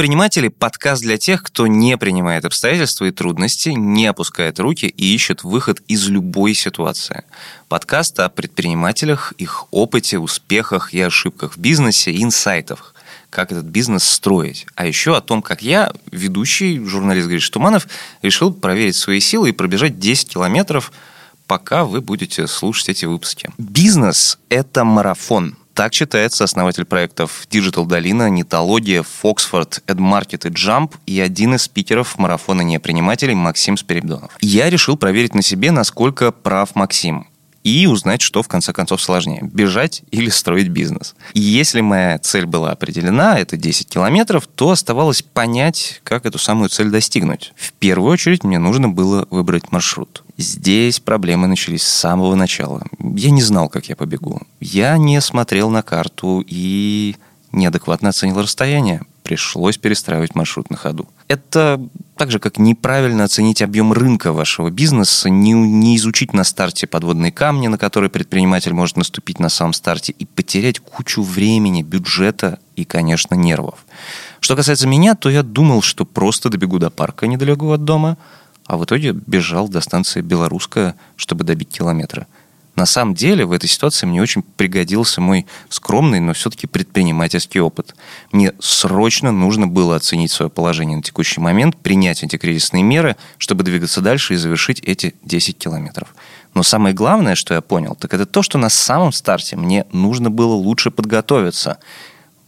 Неприниматели – подкаст для тех, кто не принимает обстоятельства и трудности, не опускает руки и ищет выход из любой ситуации. Подкаст о предпринимателях, их опыте, успехах и ошибках в бизнесе инсайтах как этот бизнес строить. А еще о том, как я, ведущий, журналист Гриш Туманов, решил проверить свои силы и пробежать 10 километров, пока вы будете слушать эти выпуски. Бизнес – это марафон – так читается основатель проектов Digital Долина, Нитология, Foxford, AdMarket и Jump и один из спикеров марафона непринимателей Максим Спиридонов. Я решил проверить на себе, насколько прав Максим и узнать, что в конце концов сложнее – бежать или строить бизнес. И если моя цель была определена, это 10 километров, то оставалось понять, как эту самую цель достигнуть. В первую очередь мне нужно было выбрать маршрут. Здесь проблемы начались с самого начала. Я не знал, как я побегу. Я не смотрел на карту и неадекватно оценил расстояние. Пришлось перестраивать маршрут на ходу. Это так же, как неправильно оценить объем рынка вашего бизнеса, не, не изучить на старте подводные камни, на которые предприниматель может наступить на самом старте, и потерять кучу времени, бюджета и, конечно, нервов. Что касается меня, то я думал, что просто добегу до парка недалеко от дома – а в итоге бежал до станции Белорусская, чтобы добить километра. На самом деле в этой ситуации мне очень пригодился мой скромный, но все-таки предпринимательский опыт. Мне срочно нужно было оценить свое положение на текущий момент, принять антикризисные меры, чтобы двигаться дальше и завершить эти 10 километров. Но самое главное, что я понял, так это то, что на самом старте мне нужно было лучше подготовиться,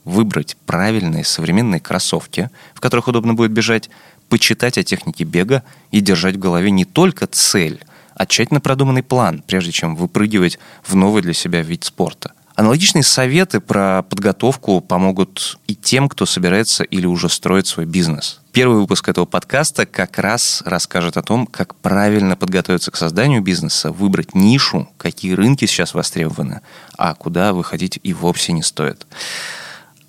выбрать правильные современные кроссовки, в которых удобно будет бежать, почитать о технике бега и держать в голове не только цель, а тщательно продуманный план, прежде чем выпрыгивать в новый для себя вид спорта. Аналогичные советы про подготовку помогут и тем, кто собирается или уже строит свой бизнес. Первый выпуск этого подкаста как раз расскажет о том, как правильно подготовиться к созданию бизнеса, выбрать нишу, какие рынки сейчас востребованы, а куда выходить и вовсе не стоит.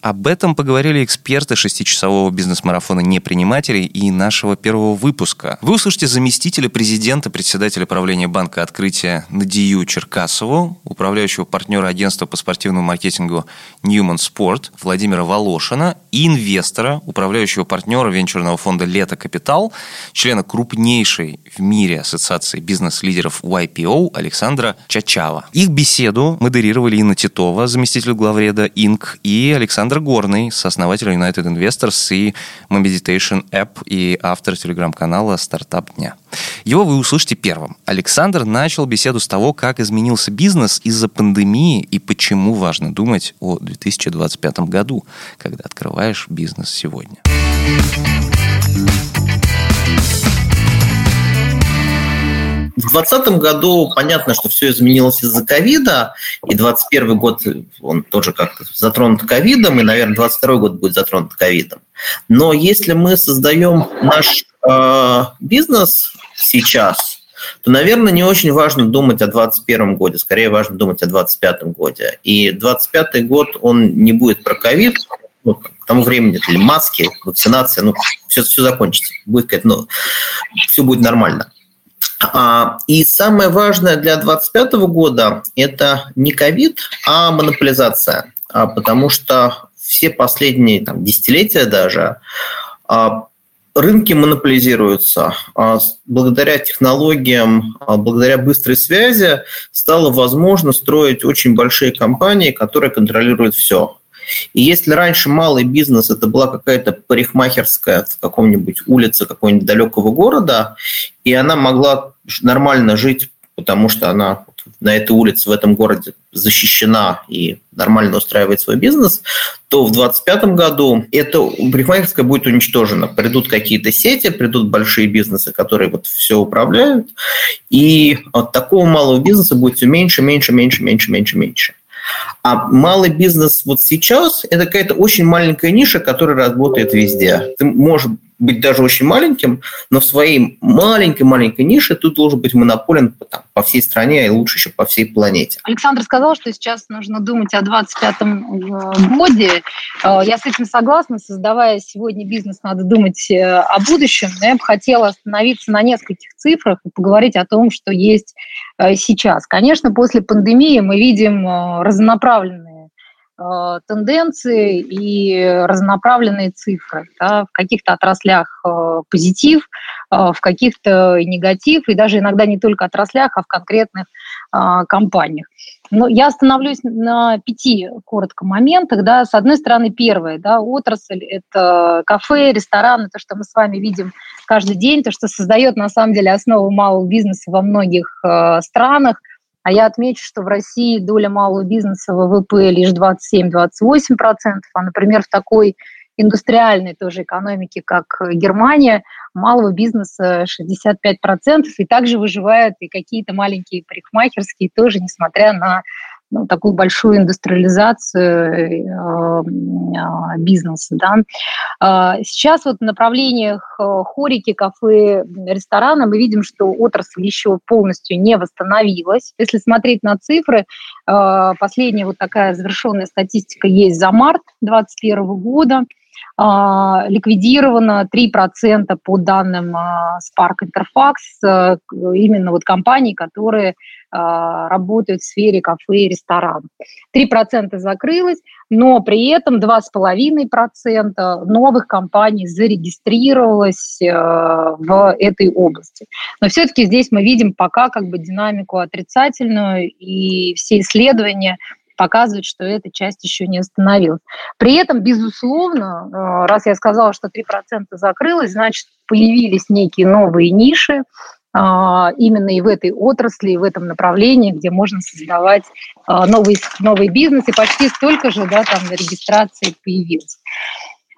Об этом поговорили эксперты шестичасового бизнес-марафона непринимателей и нашего первого выпуска. Вы услышите заместителя президента, председателя правления банка открытия Надию Черкасову, управляющего партнера агентства по спортивному маркетингу Newman Sport Владимира Волошина инвестора, управляющего партнера венчурного фонда «Лето Капитал», члена крупнейшей в мире ассоциации бизнес-лидеров YPO Александра Чачава. Их беседу модерировали Инна Титова, заместитель главреда Инк, и Александр Горный, сооснователь United Investors и Meditation App и автор телеграм-канала «Стартап дня». Его вы услышите первым. Александр начал беседу с того, как изменился бизнес из-за пандемии и почему важно думать о 2025 году, когда открываешь бизнес сегодня. В 2020 году понятно, что все изменилось из-за ковида, и 2021 год, он тоже как-то затронут ковидом, и, наверное, 2022 год будет затронут ковидом. Но если мы создаем наш э, бизнес сейчас, то, наверное, не очень важно думать о 2021 годе, скорее важно думать о 2025 годе. И 2025 год, он не будет про ковид, ну, к тому времени, или маски, вакцинация, ну, все, все закончится. Будет какая-то, ну, все будет нормально. А, и самое важное для 2025 года – это не ковид, а монополизация. А, потому что все последние там, десятилетия даже а, рынки монополизируются. Благодаря технологиям, благодаря быстрой связи стало возможно строить очень большие компании, которые контролируют все. И если раньше малый бизнес это была какая-то парикмахерская в каком-нибудь улице какого-нибудь далекого города, и она могла нормально жить, потому что она на этой улице, в этом городе защищена и нормально устраивает свой бизнес, то в 2025 году эта парикмахерская будет уничтожена. Придут какие-то сети, придут большие бизнесы, которые вот все управляют, и от такого малого бизнеса будет все меньше, меньше, меньше, меньше, меньше, меньше. А малый бизнес вот сейчас – это какая-то очень маленькая ниша, которая работает везде. Ты можешь быть даже очень маленьким, но в своей маленькой-маленькой нише ты должен быть монополен там, по всей стране, и лучше еще по всей планете. Александр сказал, что сейчас нужно думать о 25-м э, годе. Э, я с этим согласна. Создавая сегодня бизнес, надо думать э, о будущем. Но я бы хотела остановиться на нескольких цифрах и поговорить о том, что есть сейчас. Конечно, после пандемии мы видим разнонаправленные тенденции и разнонаправленные цифры. Да, в каких-то отраслях э, позитив, э, в каких-то негатив, и даже иногда не только отраслях, а в конкретных компаниях. Но я остановлюсь на пяти коротко моментах. Да. С одной стороны, первое, да, отрасль – это кафе, рестораны, то, что мы с вами видим каждый день, то, что создает на самом деле основу малого бизнеса во многих странах – а я отмечу, что в России доля малого бизнеса в ВВП лишь 27-28%, а, например, в такой индустриальной тоже экономике, как Германия, малого бизнеса 65%, и также выживают и какие-то маленькие парикмахерские тоже, несмотря на ну, такую большую индустриализацию э, э, бизнеса. Да. А, сейчас вот в направлениях э, хорики, кафе, ресторана мы видим, что отрасль еще полностью не восстановилась. Если смотреть на цифры, последняя вот такая завершенная статистика есть за март 2021 года – а, ликвидировано 3% по данным Spark Interfax, именно вот компаний, которые работают в сфере кафе и ресторанов. 3% закрылось, но при этом 2,5% новых компаний зарегистрировалось э, в этой области. Но все-таки здесь мы видим пока как бы динамику отрицательную, и все исследования – показывает, что эта часть еще не остановилась. При этом, безусловно, э, раз я сказала, что 3% закрылось, значит, появились некие новые ниши, а, именно и в этой отрасли, и в этом направлении, где можно создавать а, новый, новый бизнес, и почти столько же да, там регистрации появилось.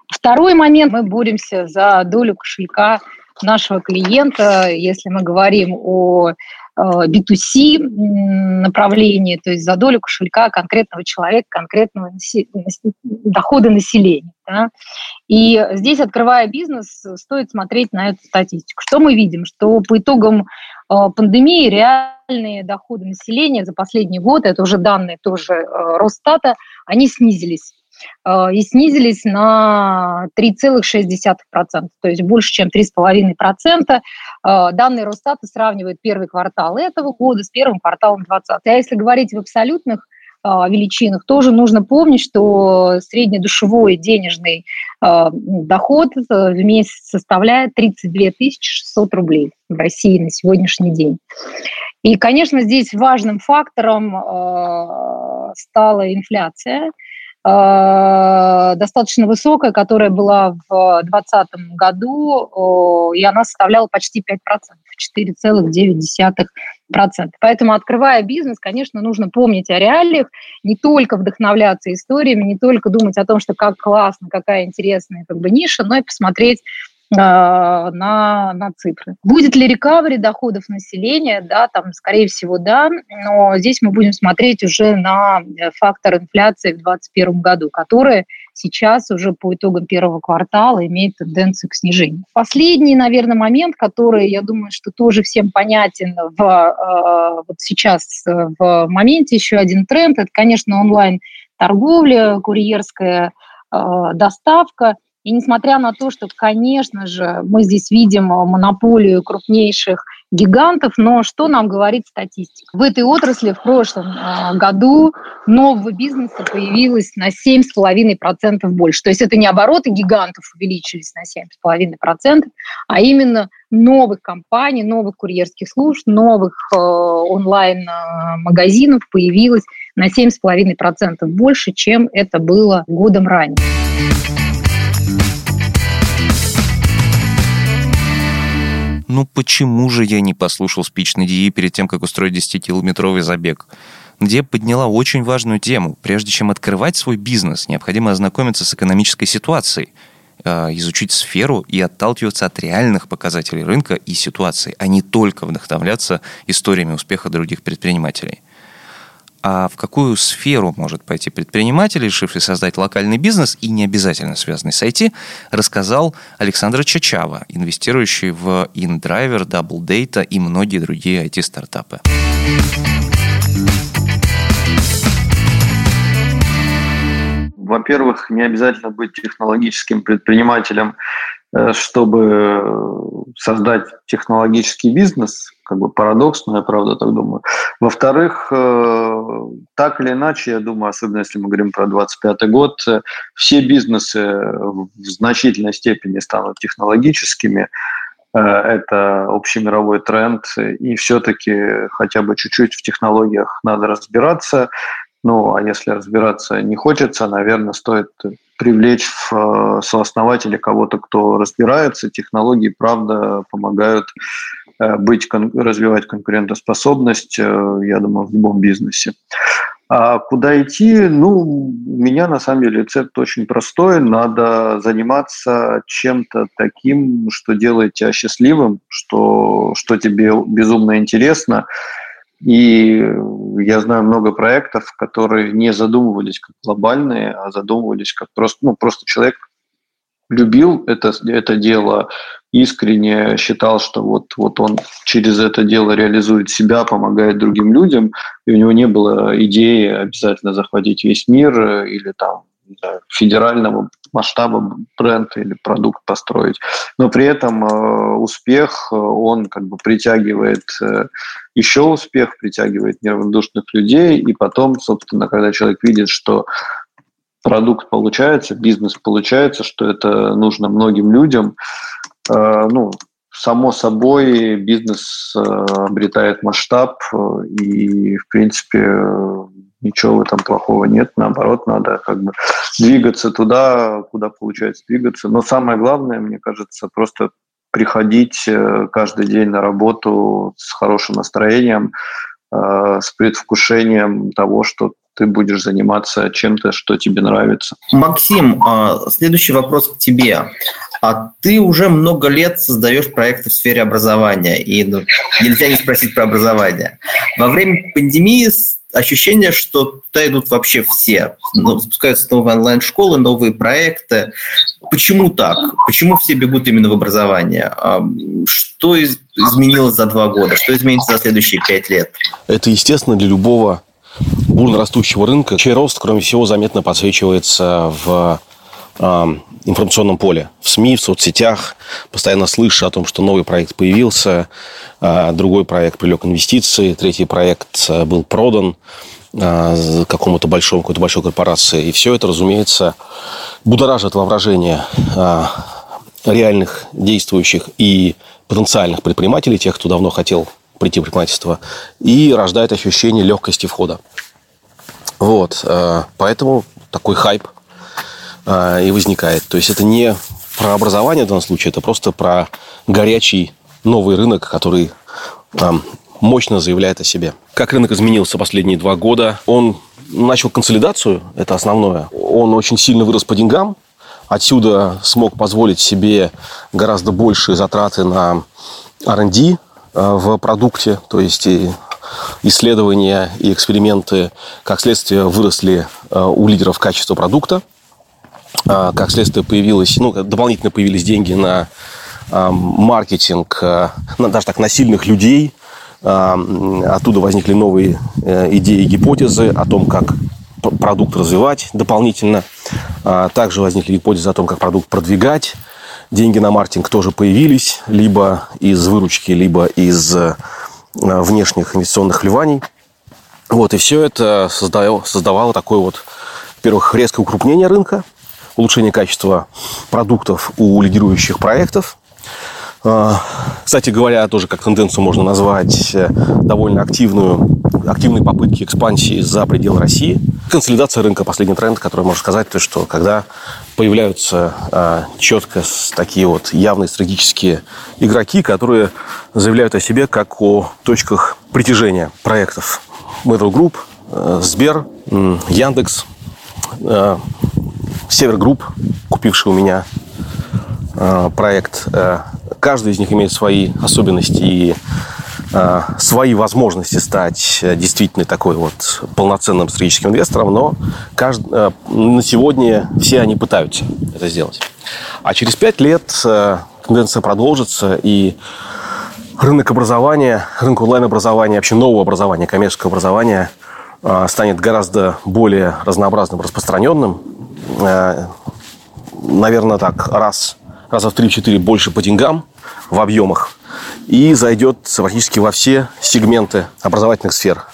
Второй момент, мы боремся за долю кошелька нашего клиента, если мы говорим о B2C э, направлении, то есть за долю кошелька конкретного человека, конкретного дохода населения. Да? И здесь, открывая бизнес, стоит смотреть на эту статистику. Что мы видим? Что по итогам э, пандемии реальные доходы населения за последний год, это уже данные тоже э, Росстата, они снизились и снизились на 3,6%, то есть больше, чем 3,5%. Э, данные Росстата сравнивают первый квартал этого года с первым кварталом 2020. А если говорить в абсолютных э, величинах, тоже нужно помнить, что среднедушевой денежный доход в месяц составляет 32 600 рублей в России на сегодняшний день. И, конечно, здесь важным фактором стала инфляция – Э, достаточно высокая, которая была в 2020 году, и она составляла почти 5%, 4,9%. Поэтому, открывая бизнес, конечно, нужно помнить о реалиях, не только вдохновляться историями, не только думать о том, что как классно, какая интересная как бы, ниша, но и посмотреть на, на цифры. Будет ли рекавери доходов населения? Да, там, скорее всего, да, но здесь мы будем смотреть уже на э, фактор инфляции в 2021 году, который сейчас уже по итогам первого квартала имеет тенденцию к снижению. Последний, наверное, момент, который, я думаю, что тоже всем понятен в, э, вот сейчас э, в моменте, еще один тренд, это, конечно, онлайн-торговля, курьерская доставка – и несмотря на то, что, конечно же, мы здесь видим э, монополию крупнейших гигантов, но что нам говорит статистика? В этой отрасли в прошлом э, году нового бизнеса появилось на 7,5% больше. То есть это не обороты гигантов увеличились на 7,5%, а именно новых компаний, новых курьерских служб, новых э, онлайн-магазинов появилось на 7,5% больше, чем это было годом ранее. Ну почему же я не послушал спич Надии перед тем, как устроить 10-километровый забег? Где подняла очень важную тему. Прежде чем открывать свой бизнес, необходимо ознакомиться с экономической ситуацией, а, изучить сферу и отталкиваться от реальных показателей рынка и ситуации, а не только вдохновляться историями успеха других предпринимателей а в какую сферу может пойти предприниматель, решивший создать локальный бизнес и не обязательно связанный с IT, рассказал Александр Чачава, инвестирующий в InDriver, Double Data и многие другие IT-стартапы. Во-первых, не обязательно быть технологическим предпринимателем э, чтобы создать технологический бизнес, как бы парадокс, но я правда так думаю. Во-вторых, э, так или иначе, я думаю, особенно если мы говорим про 25 год, все бизнесы в значительной степени станут технологическими, это общемировой тренд, и все-таки хотя бы чуть-чуть в технологиях надо разбираться. Ну, а если разбираться не хочется, наверное, стоит привлечь в э, сооснователя кого-то, кто разбирается. Технологии, правда, помогают э, быть, развивать конкурентоспособность, э, я думаю, в любом бизнесе. А куда идти? Ну, у меня на самом деле рецепт очень простой. Надо заниматься чем-то таким, что делает тебя счастливым, что, что тебе безумно интересно. И я знаю много проектов, которые не задумывались как глобальные, а задумывались как просто, ну, просто человек любил это, это дело, искренне считал, что вот, вот он через это дело реализует себя, помогает другим людям, и у него не было идеи обязательно захватить весь мир э, или там федерального масштаба бренд или продукт построить. Но при этом э, успех, э, он как бы притягивает э, еще успех, притягивает неравнодушных людей, и потом, собственно, когда человек видит, что продукт получается, бизнес получается, что это нужно многим людям, э, ну, само собой бизнес э, обретает масштаб, э, и, в принципе, ничего в этом плохого нет, наоборот, надо как бы двигаться туда, куда получается двигаться. Но самое главное, мне кажется, просто приходить каждый день на работу с хорошим настроением, с предвкушением того, что ты будешь заниматься чем-то, что тебе нравится. Максим, а, следующий вопрос к тебе. А ты уже много лет создаешь проекты в сфере образования, и ну, нельзя не спросить про образование. Во время пандемии ощущение, что туда идут вообще все. Ну, запускаются новые онлайн-школы, новые проекты. Почему так? Почему все бегут именно в образование? А, что изменилось за два года? Что изменится за следующие пять лет? Это, естественно, для любого бурно растущего рынка, чей рост, кроме всего, заметно подсвечивается в информационном поле, в СМИ, в соцсетях, постоянно слышу о том, что новый проект появился, а, другой проект привлек инвестиции, третий проект а, был продан а, какому-то большому, какой-то большой корпорации. И все это, разумеется, будоражит воображение реальных действующих и потенциальных предпринимателей, тех, кто давно хотел прийти в предпринимательство, и рождает ощущение легкости входа. Вот, поэтому такой хайп а, и возникает. То есть это не про образование в данном случае, это просто про горячий новый рынок, который мощно заявляет о себе. Как рынок изменился последние два года? Он начал консолидацию, это основное. Он очень сильно вырос по деньгам, отсюда смог позволить себе гораздо большие затраты на R&D а, в продукте, то есть и исследования и эксперименты, как следствие, выросли а, у лидеров качества продукта. А, как следствие появилось, ну, дополнительно появились деньги на а, маркетинг, а, на, даже так, на сильных людей. Оттуда возникли новые э, идеи и гипотезы о том, как продукт развивать дополнительно. Также возникли гипотезы о том, как продукт продвигать. Деньги на маркетинг тоже появились, либо из выручки, либо из э, внешних инвестиционных вливаний. Вот, и все это создавало, создавало такое вот, во-первых, резкое укрупнение рынка – улучшение качества продуктов у лидирующих проектов. А, кстати говоря, тоже как тенденцию можно назвать э, довольно активную, активные попытки экспансии за пределы России. Консолидация рынка – последний тренд, который можно сказать, то, что когда появляются а, четко такие вот явные стратегические игроки, которые заявляют о себе как о точках притяжения проектов. Mail Group, э, Сбер, Яндекс, э, Север Групп, купивший у меня проект. Э, каждый из них имеет свои особенности и э, свои возможности стать действительно такой вот полноценным стратегическим инвестором, но кажд... на сегодня все они пытаются это сделать. А через пять лет тенденция продолжится, и рынок образования, рынок онлайн-образования, вообще нового образования, коммерческого образования станет гораздо более разнообразным, распространенным. Э, наверное, так, раз раза в 3-4 больше по деньгам в объемах и зайдет практически во все сегменты образовательных сфер.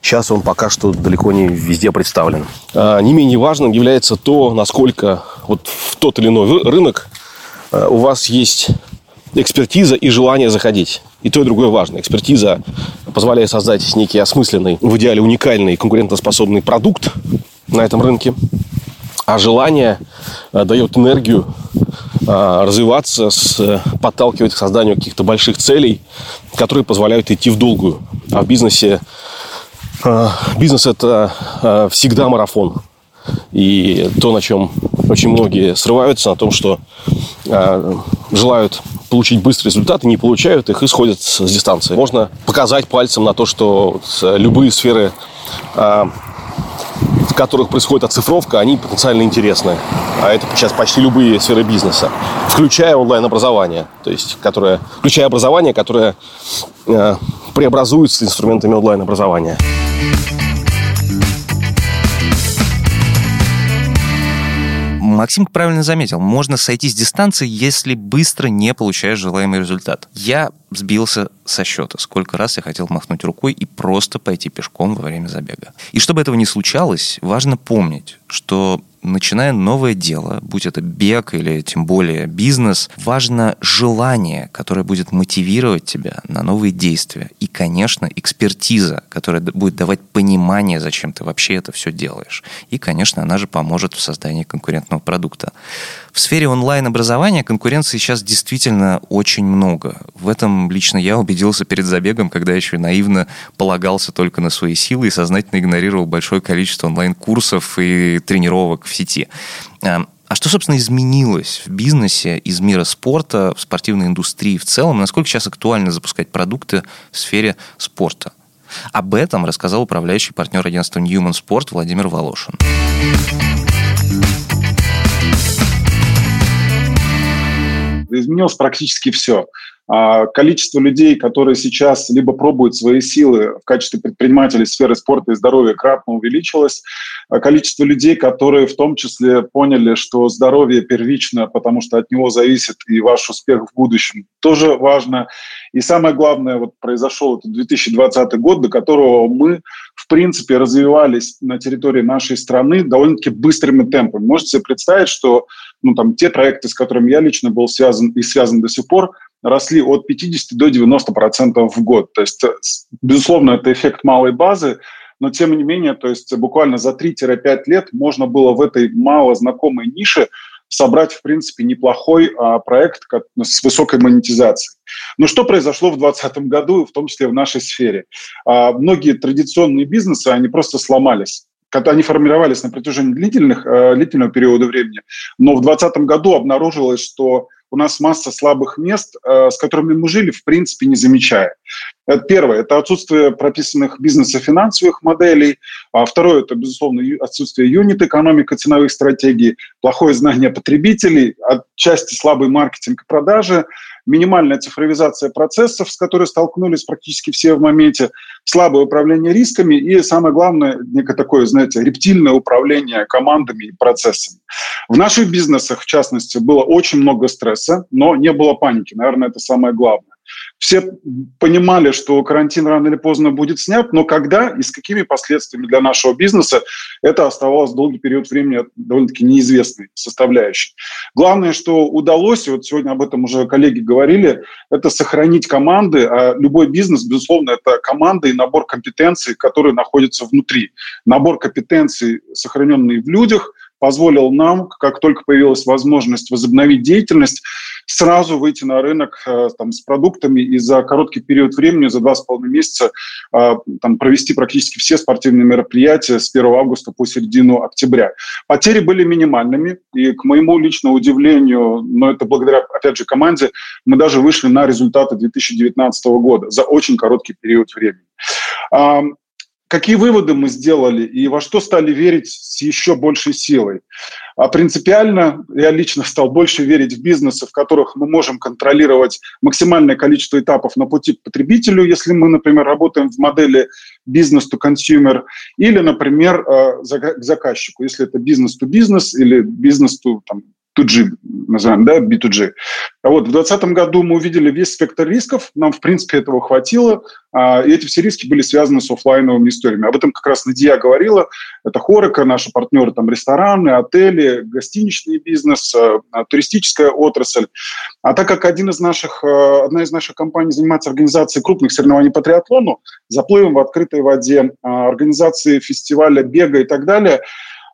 Сейчас он пока что далеко не везде представлен. А, не менее важным является то, насколько вот в тот или иной рынок а, у вас есть экспертиза и желание заходить. И то, и другое важно. Экспертиза позволяет создать некий осмысленный, в идеале уникальный конкурентоспособный продукт на этом рынке. А желание а, дает энергию развиваться, подталкивать к созданию каких-то больших целей, которые позволяют идти в долгую. А в бизнесе бизнес – это всегда марафон. И то, на чем очень многие срываются, на том, что желают получить быстрые результаты, не получают их и сходят с дистанции. Можно показать пальцем на то, что любые сферы, в которых происходит оцифровка, они потенциально интересны. А это сейчас почти любые сферы бизнеса, включая онлайн-образование, то есть, которое, включая образование, которое преобразуется инструментами онлайн-образования. Максим правильно заметил, можно сойти с дистанции, если быстро не получаешь желаемый результат. Я сбился со счета, сколько раз я хотел махнуть рукой и просто пойти пешком во время забега. И чтобы этого не случалось, важно помнить, что начиная новое дело, будь это бег или тем более бизнес, важно желание, которое будет мотивировать тебя на новые действия. И, конечно, экспертиза, которая будет давать понимание, зачем ты вообще это все делаешь. И, конечно, она же поможет в создании конкурентного продукта. В сфере онлайн-образования конкуренции сейчас действительно очень много. В этом лично я убедился перед забегом, когда еще наивно полагался только на свои силы и сознательно игнорировал большое количество онлайн-курсов и тренировок в сети. Эм, а что, собственно, изменилось в бизнесе из мира спорта, в спортивной индустрии в целом? Насколько сейчас актуально запускать продукты в сфере спорта? Об этом рассказал управляющий партнер агентства Newman Sport Владимир Волошин. Изменилось практически все. А количество людей, которые сейчас либо пробуют свои силы в качестве предпринимателей сферы спорта и здоровья, кратно увеличилось. А количество людей, которые в том числе поняли, что здоровье первично, потому что от него зависит и ваш успех в будущем, тоже важно. И самое главное, вот произошел этот 2020 год, до которого мы, в принципе, развивались на территории нашей страны довольно-таки быстрыми темпами. Можете себе представить, что ну, там, те проекты, с которыми я лично был связан и связан до сих пор, росли от 50 до 90 процентов в год. То есть, э, безусловно, это эффект малой базы, но тем не менее, то есть буквально за 3-5 лет можно было в этой мало знакомой нише собрать, в принципе, неплохой а, проект с высокой монетизацией. Но что произошло в 2020 году, в том числе в нашей сфере? А, многие традиционные бизнесы, они просто сломались когда они формировались на протяжении длительных, э, длительного периода времени, но в 2020 году обнаружилось, что у нас масса слабых мест, э, с которыми мы жили, в принципе, не замечая. Это первое – это отсутствие прописанных бизнес-финансовых моделей. А второе – это, безусловно, отсутствие юнит-экономика ценовых стратегий, плохое знание потребителей, отчасти слабый маркетинг и продажи, минимальная цифровизация процессов, с которой столкнулись практически все в моменте, слабое управление рисками и, самое главное, некое такое, знаете, рептильное управление командами и процессами. В наших бизнесах, в частности, было очень много стресса, но не было паники. Наверное, это самое главное. Все понимали, что карантин рано или поздно будет снят, но когда и с какими последствиями для нашего бизнеса, это оставалось долгий период времени довольно-таки неизвестной составляющей. Главное, что удалось, и вот сегодня об этом уже коллеги говорили, это сохранить команды, а любой бизнес, безусловно, это команда и набор компетенций, которые находятся внутри. Набор компетенций, сохраненный в людях, позволил нам, как только появилась возможность возобновить деятельность, сразу выйти на рынок э, там, с продуктами и за короткий период времени, за два с половиной месяца, э, там, провести практически все спортивные мероприятия с 1 августа по середину октября. Потери были минимальными, и к моему личному удивлению, но это благодаря, опять же, команде, мы даже вышли на результаты 2019 года за очень короткий период времени. Какие выводы мы сделали и во что стали верить с еще большей силой? А принципиально я лично стал больше верить в бизнесы, в которых мы можем контролировать максимальное количество этапов на пути к потребителю, если мы, например, работаем в модели бизнес-to-consumer, или, например, э, к заказчику, если это бизнес-to-бизнес или бизнес-to 2G, называем, да, B2G. А вот в 2020 году мы увидели весь спектр рисков, нам, в принципе, этого хватило, а, и эти все риски были связаны с офлайновыми историями. Об этом как раз Надия говорила. Это Хорека, наши партнеры, там, рестораны, отели, гостиничный бизнес, а, туристическая отрасль. А так как один из наших, одна из наших компаний занимается организацией крупных соревнований по триатлону, заплывом в открытой воде, организацией фестиваля бега и так далее –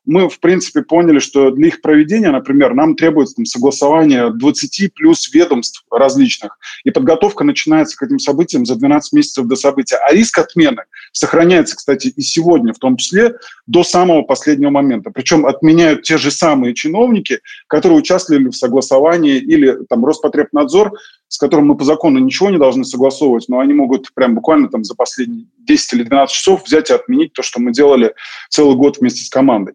мы, в принципе, поняли, что для их проведения, например, нам требуется там, согласование 20 плюс ведомств различных, и подготовка начинается к этим событиям за 12 месяцев до события. А риск отмены сохраняется, кстати, и сегодня в том числе до самого последнего момента. Причем отменяют те же самые чиновники, которые участвовали в согласовании или там Роспотребнадзор с которым мы по закону ничего не должны согласовывать, но они могут прям буквально там за последние 10 или 12 часов взять и отменить то, что мы делали целый год вместе с командой.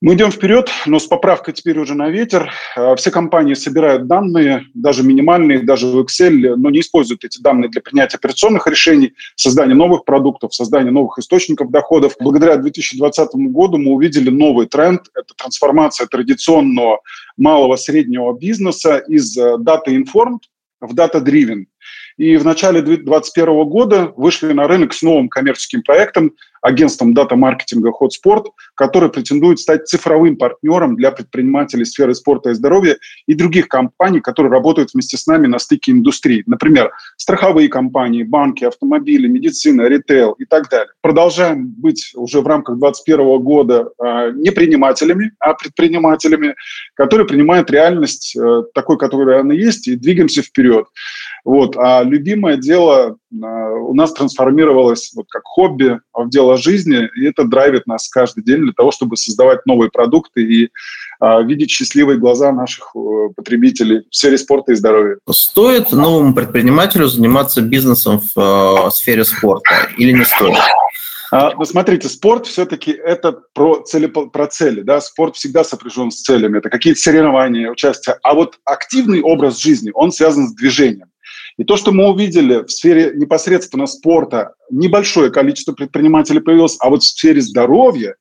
Мы идем вперед, но с поправкой теперь уже на ветер. А, все компании собирают данные, даже минимальные, даже в Excel, но не используют эти данные для принятия операционных решений, создания новых продуктов, создания новых источников доходов. Благодаря 2020 году мы увидели новый тренд. Это трансформация традиционного малого среднего бизнеса из э, Data Informed в Driven. И в начале 2021 года вышли на рынок с новым коммерческим проектом, агентством дата-маркетинга Hotsport, который претендует стать цифровым партнером для предпринимателей сферы спорта и здоровья и других компаний, которые работают вместе с нами на стыке индустрий. Например, страховые компании, банки, автомобили, медицина, ритейл и так далее. Продолжаем быть уже в рамках 2021 года э, не предпринимателями, а предпринимателями, которые принимают реальность э, такой, которая она есть, и двигаемся вперед. Вот. А любимое дело э, у нас трансформировалось вот как хобби в дело жизни, и это драйвит нас каждый день для того, чтобы создавать новые продукты и э, видеть счастливые глаза наших э, потребителей в сфере спорта и здоровья. Стоит новому предпринимателю заниматься бизнесом в э, сфере спорта или не стоит? А, ну, смотрите, спорт все-таки это про, цели, про цели. Да? Спорт всегда сопряжен с целями. Это какие-то соревнования, участие. А вот активный образ жизни, он связан с движением. И то, что мы увидели в сфере непосредственно спорта, небольшое количество предпринимателей появилось, а вот в сфере здоровья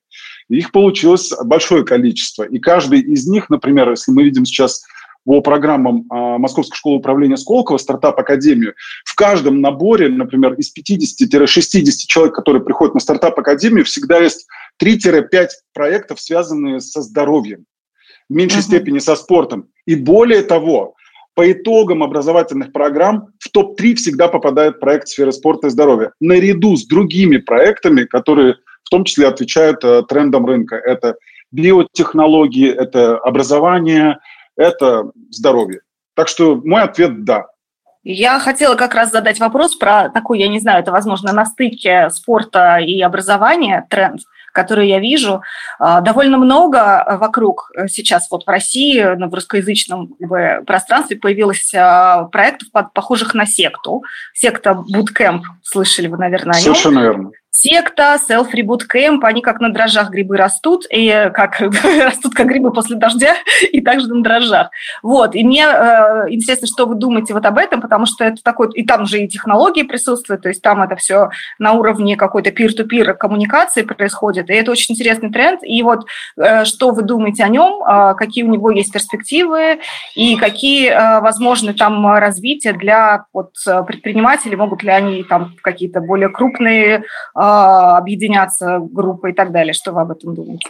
их получилось большое количество. И каждый из них, например, если мы видим сейчас по программам а, Московской школы управления Сколково, стартап Академию, в каждом наборе, например, из 50-60 человек, которые приходят на стартап Академию, всегда есть 3-5 проектов, связанные со здоровьем, в меньшей uh-huh. степени со спортом. И более того, по итогам образовательных программ в топ-3 всегда попадает проект сферы спорта и здоровья. Наряду с другими проектами, которые в том числе отвечают э, трендам рынка. Это биотехнологии, это образование, это здоровье. Так что мой ответ – да. Я хотела как раз задать вопрос про такой, я не знаю, это, возможно, на стыке спорта и образования тренд которые я вижу. А, довольно много вокруг сейчас вот в России, в русскоязычном пространстве появилось а, проектов, похожих на секту. Секта Bootcamp, слышали вы, наверное. Совершенно верно секта, self-reboot camp, они как на дрожжах грибы растут, и как растут как грибы после дождя, и также на дрожжах. Вот, и мне э, интересно, что вы думаете вот об этом, потому что это такой, и там же и технологии присутствуют, то есть там это все на уровне какой-то peer-to-peer коммуникации происходит, и это очень интересный тренд, и вот э, что вы думаете о нем, э, какие у него есть перспективы, и какие э, возможны там развития для вот, предпринимателей, могут ли они там какие-то более крупные э, объединяться группы и так далее. Что вы об этом думаете?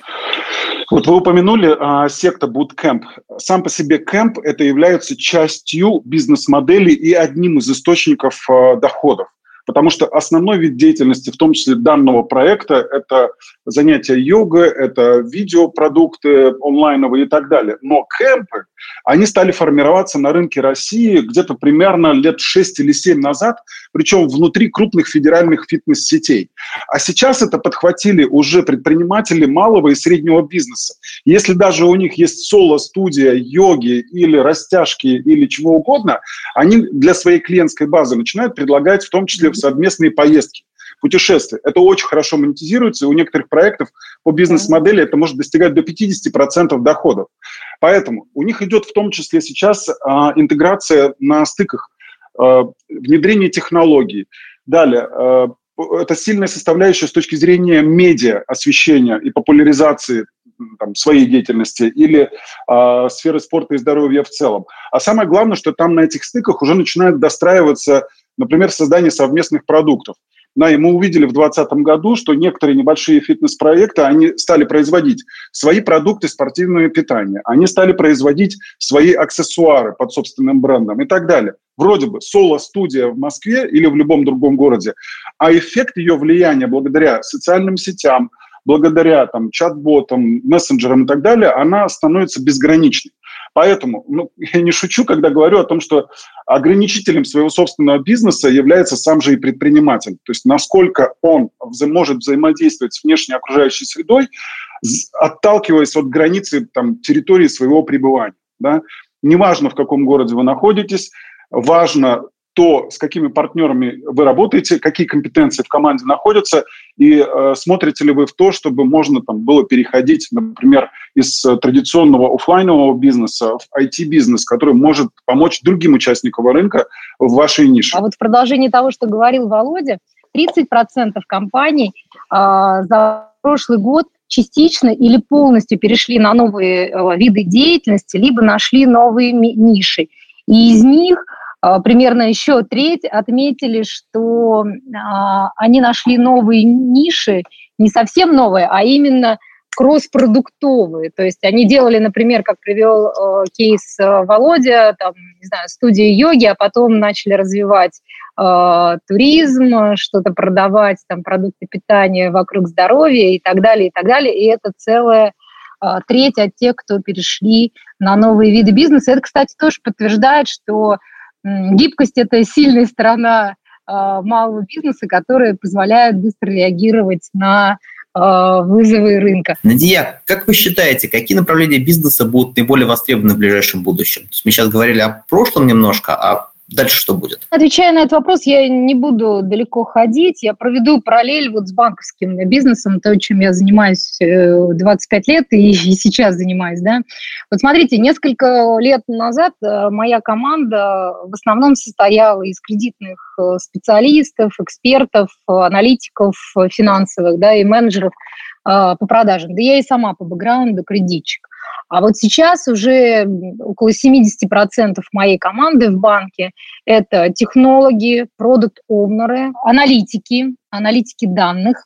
Вот вы упомянули а, секта Bootcamp. Сам по себе кемп – это является частью бизнес-модели и одним из источников а, доходов. Потому что основной вид деятельности, в том числе данного проекта, это занятия йогой, это видеопродукты онлайновые и так далее. Но кемпы, они стали формироваться на рынке России где-то примерно лет 6 или 7 назад, причем внутри крупных федеральных фитнес-сетей. А сейчас это подхватили уже предприниматели малого и среднего бизнеса. Если даже у них есть соло-студия йоги или растяжки или чего угодно, они для своей клиентской базы начинают предлагать в том числе совместные поездки путешествия. Это очень хорошо монетизируется, и у некоторых проектов по бизнес-модели это может достигать до 50% доходов. Поэтому у них идет в том числе сейчас а, интеграция на стыках, а, внедрение технологий. Далее, а, это сильная составляющая с точки зрения медиа освещения и популяризации там, своей деятельности или э, сферы спорта и здоровья в целом. А самое главное, что там на этих стыках уже начинает достраиваться, например, создание совместных продуктов. Да, и мы увидели в 2020 году, что некоторые небольшие фитнес-проекты, они стали производить свои продукты спортивного питания, они стали производить свои аксессуары под собственным брендом и так далее. Вроде бы соло-студия в Москве или в любом другом городе, а эффект ее влияния благодаря социальным сетям, благодаря там, чат-ботам, мессенджерам и так далее, она становится безграничной. Поэтому ну, я не шучу, когда говорю о том, что ограничителем своего собственного бизнеса является сам же и предприниматель. То есть насколько он вза- может взаимодействовать с внешней окружающей средой, отталкиваясь от границы там, территории своего пребывания. Да? Неважно, в каком городе вы находитесь, важно то, с какими партнерами вы работаете, какие компетенции в команде находятся, и э, смотрите ли вы в то, чтобы можно там было переходить, например, из э, традиционного офлайнового бизнеса в IT-бизнес, который может помочь другим участникам рынка в вашей нише. А вот в продолжении того, что говорил Володя, 30% компаний э, за прошлый год частично или полностью перешли на новые э, виды деятельности, либо нашли новые ниши. И из них примерно еще треть отметили, что а, они нашли новые ниши, не совсем новые, а именно кросс-продуктовые. То есть они делали, например, как привел э, кейс э, Володя, там, не знаю, студии йоги, а потом начали развивать э, туризм, что-то продавать, там, продукты питания вокруг здоровья и так далее, и так далее. И это целая треть от тех, кто перешли на новые виды бизнеса. Это, кстати, тоже подтверждает, что Гибкость – это сильная сторона а, малого бизнеса, которая позволяет быстро реагировать на а, вызовы рынка. Надия, как вы считаете, какие направления бизнеса будут наиболее востребованы в ближайшем будущем? То есть мы сейчас говорили о прошлом немножко, а Дальше что будет? Отвечая на этот вопрос, я не буду далеко ходить. Я проведу параллель вот с банковским бизнесом, то, чем я занимаюсь 25 э, лет и, и сейчас занимаюсь. Да? Вот смотрите, несколько лет назад э, моя команда в основном состояла из кредитных э, специалистов, экспертов, аналитиков финансовых да, и менеджеров по продажам. Да я и сама по бэкграунду кредитчик. А вот сейчас уже около 70% моей команды в банке – это технологи, продукт-овнеры, аналитики, аналитики данных,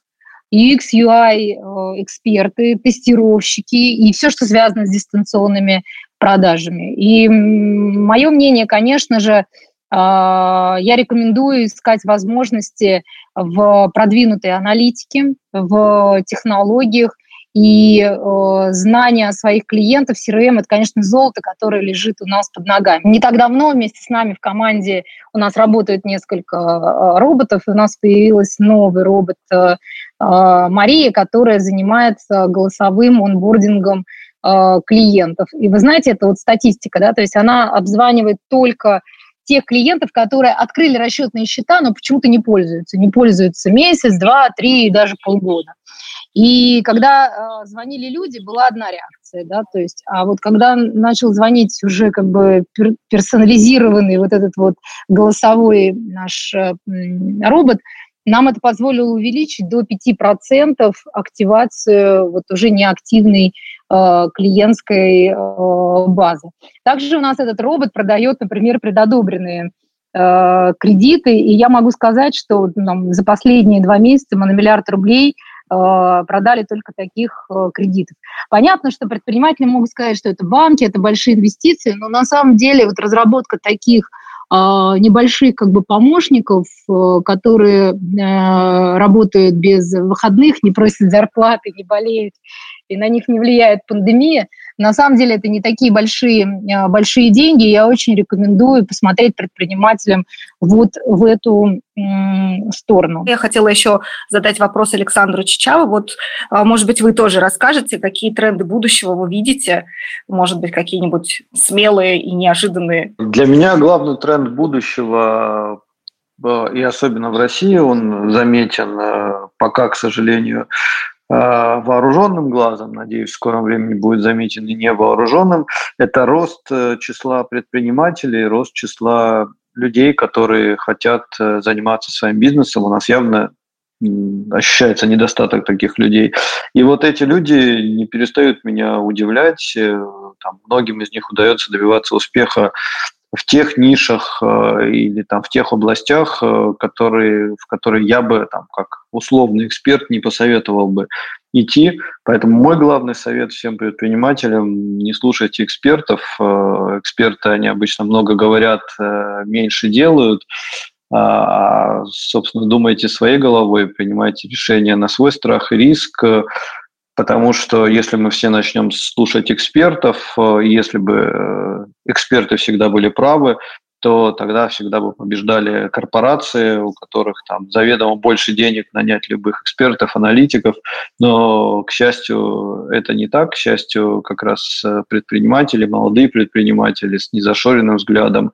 UX, UI э, эксперты, тестировщики и все, что связано с дистанционными продажами. И мое мнение, конечно же, а, я рекомендую искать возможности в продвинутой аналитике, в технологиях, и э, знание своих клиентов, CRM, это, конечно, золото, которое лежит у нас под ногами. Не так давно вместе с нами в команде у нас работают несколько э, роботов, у нас появился новый робот э, э, Мария, которая занимается голосовым онбордингом э, клиентов. И вы знаете, это вот статистика, да, то есть она обзванивает только тех клиентов, которые открыли расчетные счета, но почему-то не пользуются. Не пользуются месяц, два, три даже полгода. И когда э, звонили люди, была одна реакция, да, то есть, а вот когда начал звонить уже как бы персонализированный вот этот вот голосовой наш э, робот, нам это позволило увеличить до 5% активацию вот уже неактивной клиентской э, базы. Также у нас этот робот продает, например, предодобренные э, кредиты, и я могу сказать, что там, за последние два месяца мы на миллиард рублей – Э, продали только таких э, кредитов. Понятно, что предприниматели могут сказать, что это банки, это большие инвестиции, но на самом деле вот разработка таких э, небольших как бы помощников, которые работают без выходных, не просят зарплаты, не болеют, и на них не влияет пандемия – на самом деле это не такие большие, а, большие деньги. Я очень рекомендую посмотреть предпринимателям вот в эту сторону. Я хотела еще задать вопрос Александру Чичаву. Вот, а, может быть, вы тоже расскажете, какие тренды будущего вы видите? Может быть, какие-нибудь смелые и неожиданные? Для меня главный тренд будущего и особенно в России он заметен, пока, к сожалению, Э, вооруженным глазом, надеюсь, в скором времени будет заметен и невооруженным, это рост э, числа предпринимателей, рост числа людей, которые хотят э, заниматься своим бизнесом. У нас явно ощущается недостаток таких людей. И вот эти люди не перестают меня удивлять. Э, там, многим из них удается добиваться успеха в тех нишах э, или там в тех областях, э, которые, в которые я бы там как условный эксперт не посоветовал бы идти. Поэтому мой главный совет всем предпринимателям – не слушайте экспертов. Эксперты, они обычно много говорят, меньше делают. А, собственно, думайте своей головой, принимайте решения на свой страх и риск, потому что если мы все начнем слушать экспертов, э, если бы э, эксперты всегда были правы, то тогда всегда бы побеждали корпорации, у которых там заведомо больше денег нанять любых экспертов, аналитиков. Но, к счастью, это не так. К счастью, как раз э, предприниматели, молодые предприниматели с незашоренным взглядом,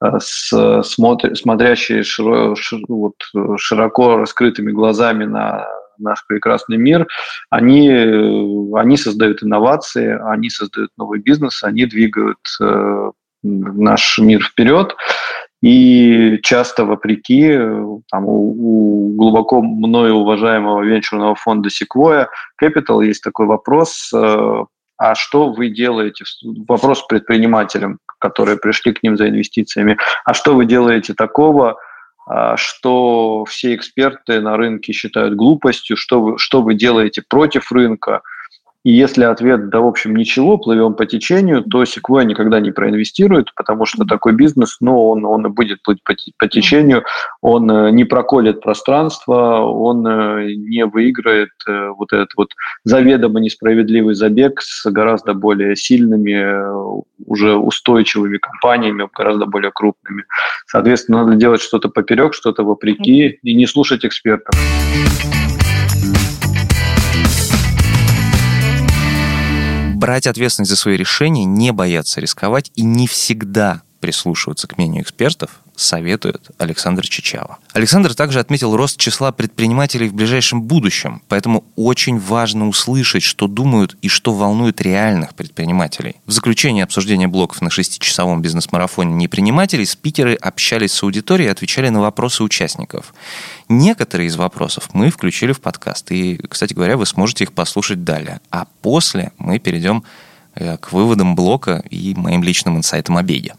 с, смотр, смотрящие широ, шир, вот, широко раскрытыми глазами на наш прекрасный мир, они, они создают инновации, они создают новый бизнес, они двигают э, наш мир вперед. И часто, вопреки там, у, у глубоко мною уважаемого венчурного фонда Sequoia Capital есть такой вопрос, э, а что вы делаете? Вопрос предпринимателям, которые пришли к ним за инвестициями. А что вы делаете такого, что все эксперты на рынке считают глупостью, что вы, что вы делаете против рынка – и если ответ, да, в общем, ничего, плывем по течению, то Sequoia никогда не проинвестирует, потому что такой бизнес, ну, он, он и будет плыть по, по течению, он э, не проколет пространство, он э, не выиграет э, вот этот вот заведомо несправедливый забег с гораздо более сильными, уже устойчивыми компаниями, гораздо более крупными. Соответственно, надо делать что-то поперек, что-то вопреки и не слушать экспертов. Брать ответственность за свои решения, не бояться рисковать и не всегда прислушиваться к мнению экспертов, советует Александр Чичава. Александр также отметил рост числа предпринимателей в ближайшем будущем, поэтому очень важно услышать, что думают и что волнует реальных предпринимателей. В заключение обсуждения блоков на шестичасовом бизнес-марафоне непринимателей спикеры общались с аудиторией и отвечали на вопросы участников. Некоторые из вопросов мы включили в подкаст, и, кстати говоря, вы сможете их послушать далее. А после мы перейдем э, к выводам блока и моим личным инсайтам о беге.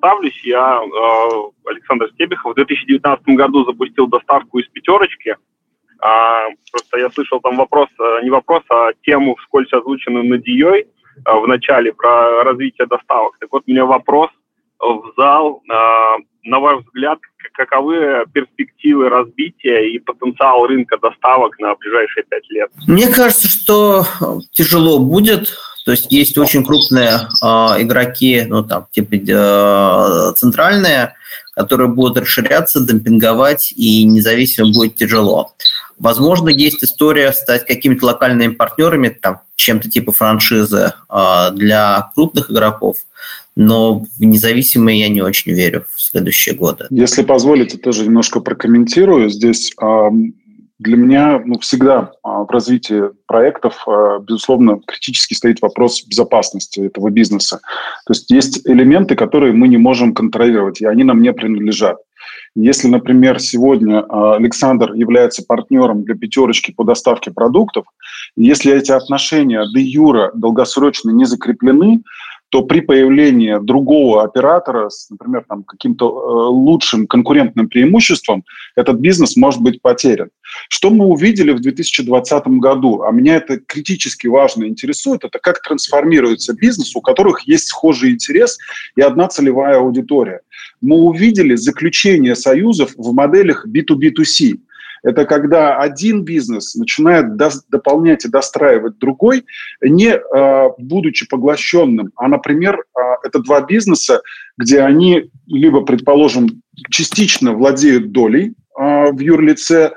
Ставлюсь, я э, Александр Стебехов. В 2019 году запустил доставку из пятерочки. А, просто я слышал там вопрос, э, не вопрос, а тему вскользь озвученную на Дией в начале про развитие доставок. Так вот, у меня вопрос в зал. А, на ваш взгляд, каковы перспективы разбития и потенциал рынка доставок на ближайшие пять лет? Мне кажется, что тяжело будет. То есть есть очень крупные э, игроки, ну там типа э, центральные, которые будут расширяться, демпинговать, и независимо будет тяжело. Возможно, есть история стать какими-то локальными партнерами, там, чем-то типа франшизы э, для крупных игроков но в независимые я не очень верю в следующие годы. Если позволите, тоже немножко прокомментирую. Здесь для меня ну, всегда в развитии проектов, безусловно, критически стоит вопрос безопасности этого бизнеса. То есть есть элементы, которые мы не можем контролировать, и они нам не принадлежат. Если, например, сегодня Александр является партнером для пятерочки по доставке продуктов, если эти отношения де юра долгосрочно не закреплены, то при появлении другого оператора с, например, там, каким-то э, лучшим конкурентным преимуществом, этот бизнес может быть потерян. Что мы увидели в 2020 году, а меня это критически важно интересует, это как трансформируется бизнес, у которых есть схожий интерес и одна целевая аудитория. Мы увидели заключение союзов в моделях B2B2C – это когда один бизнес начинает дополнять и достраивать другой, не а, будучи поглощенным, а, например, а, это два бизнеса, где они либо, предположим, частично владеют долей а, в юрлице,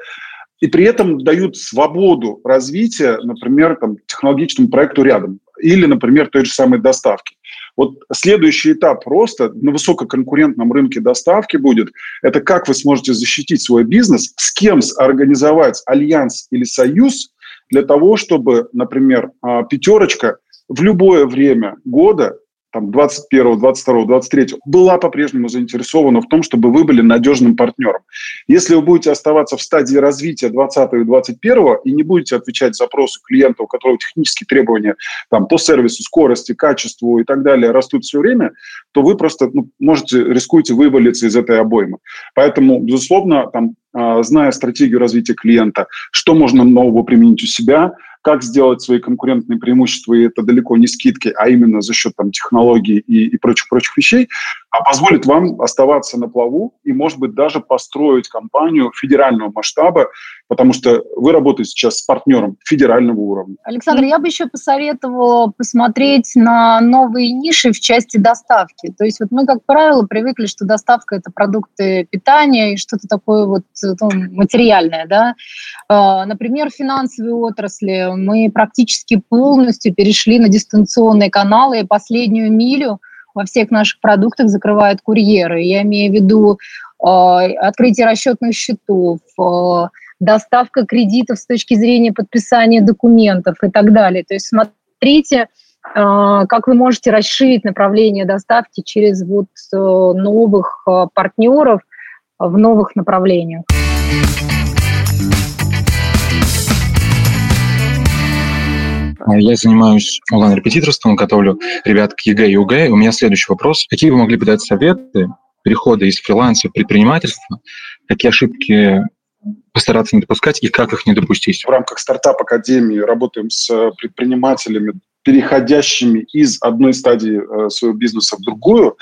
и при этом дают свободу развития, например, там, технологичному проекту рядом или, например, той же самой доставки. Вот следующий этап просто на высококонкурентном рынке доставки будет, это как вы сможете защитить свой бизнес, с кем организовать альянс или союз для того, чтобы, например, а, пятерочка в любое время года там, 21, 22, 23 была по-прежнему заинтересована в том, чтобы вы были надежным партнером. Если вы будете оставаться в стадии развития 20 и 21 и не будете отвечать запросу клиента, у которого технические требования там, по сервису, скорости, качеству и так далее растут все время, то вы просто ну, можете, рискуете вывалиться из этой обоймы. Поэтому, безусловно, там, а, зная стратегию развития клиента, что можно нового применить у себя – как сделать свои конкурентные преимущества, и это далеко не скидки, а именно за счет там, технологий и, и прочих-прочих вещей, а позволит вам оставаться на плаву и, может быть, даже построить компанию федерального масштаба, потому что вы работаете сейчас с партнером федерального уровня. Александр, я бы еще посоветовала посмотреть на новые ниши в части доставки. То есть вот мы, как правило, привыкли, что доставка – это продукты питания и что-то такое вот ну, материальное. Да? А, например, в финансовой отрасли мы практически полностью перешли на дистанционные каналы, и последнюю милю во всех наших продуктах закрывают курьеры. Я имею в виду э, открытие расчетных счетов, э, доставка кредитов с точки зрения подписания документов и так далее. То есть смотрите, э, как вы можете расширить направление доставки через вот э, новых э, партнеров в новых направлениях. Я занимаюсь онлайн-репетиторством, готовлю ребят к ЕГЭ и ОГЭ. У меня следующий вопрос. Какие вы могли бы дать советы перехода из фриланса в предпринимательство? Какие ошибки постараться не допускать и как их не допустить? В рамках стартап-академии работаем с предпринимателями, переходящими из одной стадии э, своего бизнеса в другую,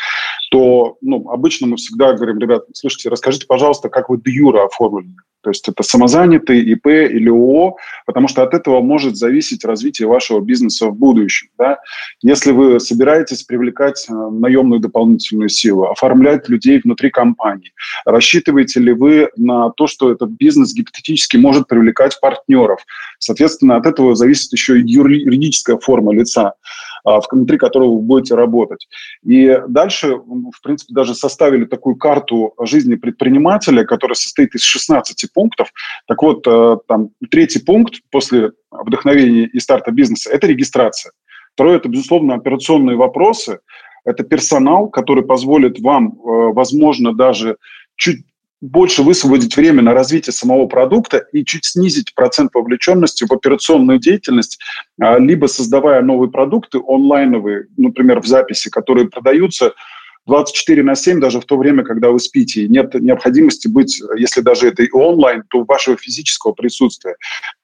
то ну, обычно мы всегда говорим, ребят, слушайте, расскажите, пожалуйста, как вы де юра оформлены. То есть это самозанятый, ИП или ООО, потому что от этого может зависеть развитие вашего бизнеса в будущем. Да? Если вы собираетесь привлекать э, наемную дополнительную силу, оформлять людей внутри компании, рассчитываете ли вы на то, что этот бизнес гипотетически может привлекать партнеров? Соответственно, от этого зависит еще и юридическая форма лица. А, внутри которого вы будете работать. И дальше, в принципе, даже составили такую карту жизни предпринимателя, которая состоит из 16 пунктов. Так вот, э, там третий пункт после вдохновения и старта бизнеса – это регистрация. Второе – это, безусловно, операционные вопросы. Это персонал, который позволит вам, э, возможно, даже чуть больше высвободить время на развитие самого продукта и чуть снизить процент вовлеченности в операционную деятельность, а, либо создавая новые продукты онлайновые, например, в записи, которые продаются 24 на 7, даже в то время, когда вы спите. И нет необходимости быть, если даже это и онлайн, то вашего физического присутствия.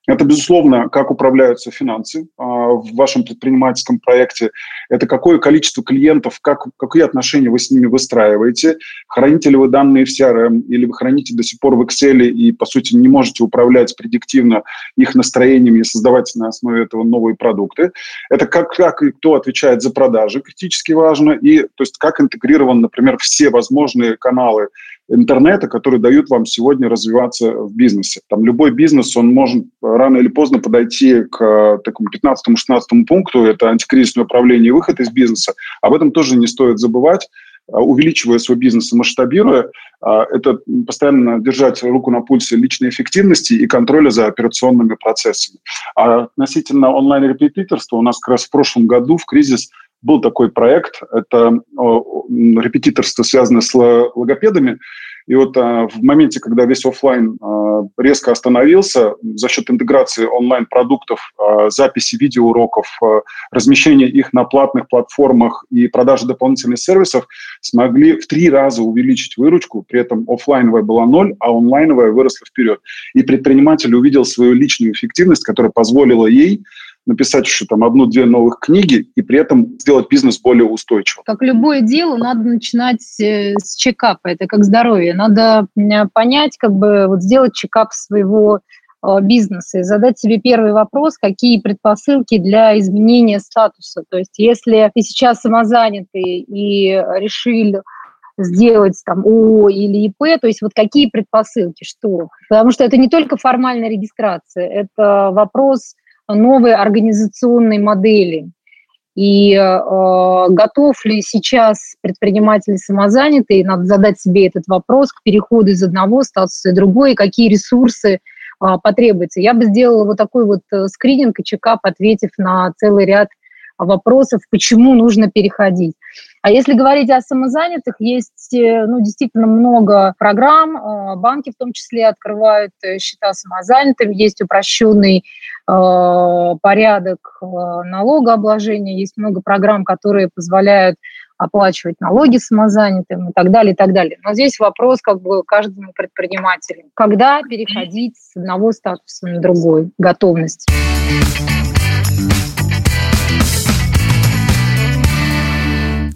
Это, безусловно, как управляются финансы а, в вашем предпринимательском проекте. Это какое количество клиентов, как, какие отношения вы с ними выстраиваете. Храните ли вы данные в CRM или вы храните до сих пор в Excel и, по сути, не можете управлять предиктивно их настроениями и создавать на основе этого новые продукты. Это как, как и кто отвечает за продажи, критически важно. И то есть как интегрирован, например, все возможные каналы интернета, которые дают вам сегодня развиваться в бизнесе. Там любой бизнес, он может рано или поздно подойти к э, такому 15-16 пункту, это антикризисное управление и выход из бизнеса. Об этом тоже не стоит забывать э, увеличивая свой бизнес и масштабируя, э, это постоянно держать руку на пульсе личной эффективности и контроля за операционными процессами. А относительно онлайн-репетиторства у нас как раз в прошлом году в кризис был такой проект, это репетиторство, связанное с логопедами. И вот а, в моменте, когда весь офлайн а, резко остановился за счет интеграции онлайн-продуктов, а, записи видеоуроков, а, размещения их на платных платформах и продажи дополнительных сервисов, смогли в три раза увеличить выручку, при этом офлайновая была ноль, а онлайновая выросла вперед. И предприниматель увидел свою личную эффективность, которая позволила ей написать еще там одну-две новых книги и при этом сделать бизнес более устойчивым. Как любое дело, надо начинать э, с чекапа. Это как здоровье. Надо понять, как бы вот сделать чекап своего э, бизнеса и задать себе первый вопрос, какие предпосылки для изменения статуса. То есть если ты сейчас самозанятый и решил сделать там ООО или ИП, то есть вот какие предпосылки, что? Потому что это не только формальная регистрация, это вопрос новой организационной модели. И э, готов ли сейчас предприниматель самозанятый, надо задать себе этот вопрос к переходу из одного статуса в другой, какие ресурсы э, потребуются. Я бы сделала вот такой вот э, скрининг и чекап, ответив на целый ряд вопросов, почему нужно переходить. А если говорить о самозанятых, есть э, ну, действительно много программ, э, банки в том числе открывают счета самозанятым, есть упрощенный порядок налогообложения, есть много программ, которые позволяют оплачивать налоги самозанятым и так далее, и так далее. Но здесь вопрос как бы каждому предпринимателю. Когда переходить с одного статуса на другой? Готовность.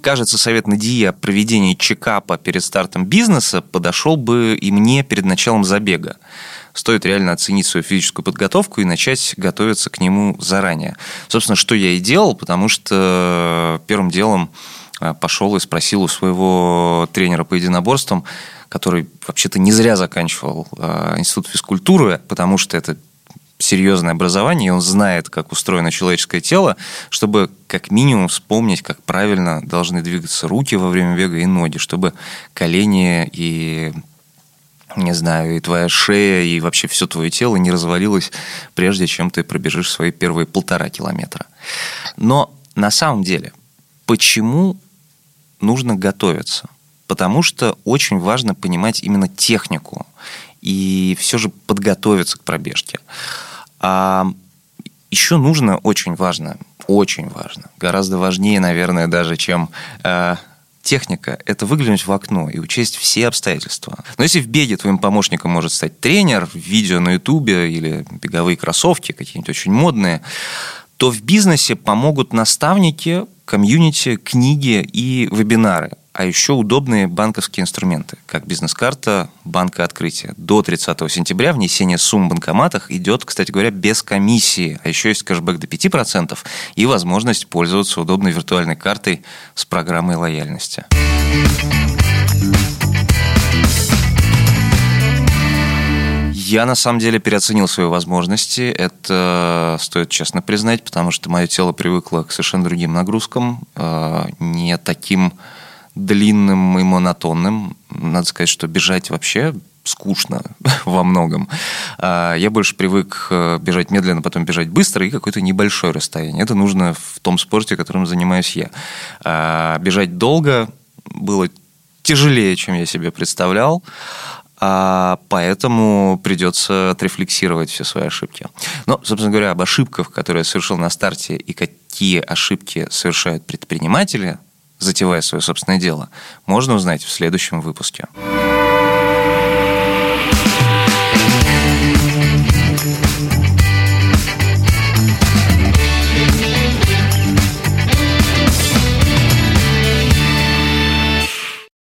кажется, совет Надии о проведении чекапа перед стартом бизнеса подошел бы и мне перед началом забега. Стоит реально оценить свою физическую подготовку и начать готовиться к нему заранее. Собственно, что я и делал, потому что первым делом э, пошел и спросил у своего тренера по единоборствам, который вообще-то не зря заканчивал э, институт физкультуры, потому что это серьезное образование, и он знает, как устроено человеческое тело, чтобы как минимум вспомнить, как правильно должны двигаться руки во время бега и ноги, чтобы колени и не знаю, и твоя шея, и вообще все твое тело не развалилось, прежде чем ты пробежишь свои первые полтора километра. Но на самом деле, почему нужно готовиться? Потому что очень важно понимать именно технику и все же подготовиться к пробежке. А еще нужно, очень важно, очень важно, гораздо важнее, наверное, даже, чем э, техника – это выглянуть в окно и учесть все обстоятельства. Но если в беге твоим помощником может стать тренер, видео на ютубе или беговые кроссовки какие-нибудь очень модные, то в бизнесе помогут наставники, комьюнити, книги и вебинары а еще удобные банковские инструменты, как бизнес-карта банка открытия. До 30 сентября внесение сумм в банкоматах идет, кстати говоря, без комиссии, а еще есть кэшбэк до 5% и возможность пользоваться удобной виртуальной картой с программой лояльности. Я на самом деле переоценил свои возможности. Это стоит честно признать, потому что мое тело привыкло к совершенно другим нагрузкам, э, не таким длинным и монотонным. Надо сказать, что бежать вообще скучно во многом. А, я больше привык э, бежать медленно, потом бежать быстро и какое-то небольшое расстояние. Это нужно в том спорте, которым занимаюсь я. А, бежать долго было тяжелее, чем я себе представлял. А поэтому придется отрефлексировать все свои ошибки. Но, собственно говоря, об ошибках, которые я совершил на старте, и какие ошибки совершают предприниматели, затевая свое собственное дело, можно узнать в следующем выпуске.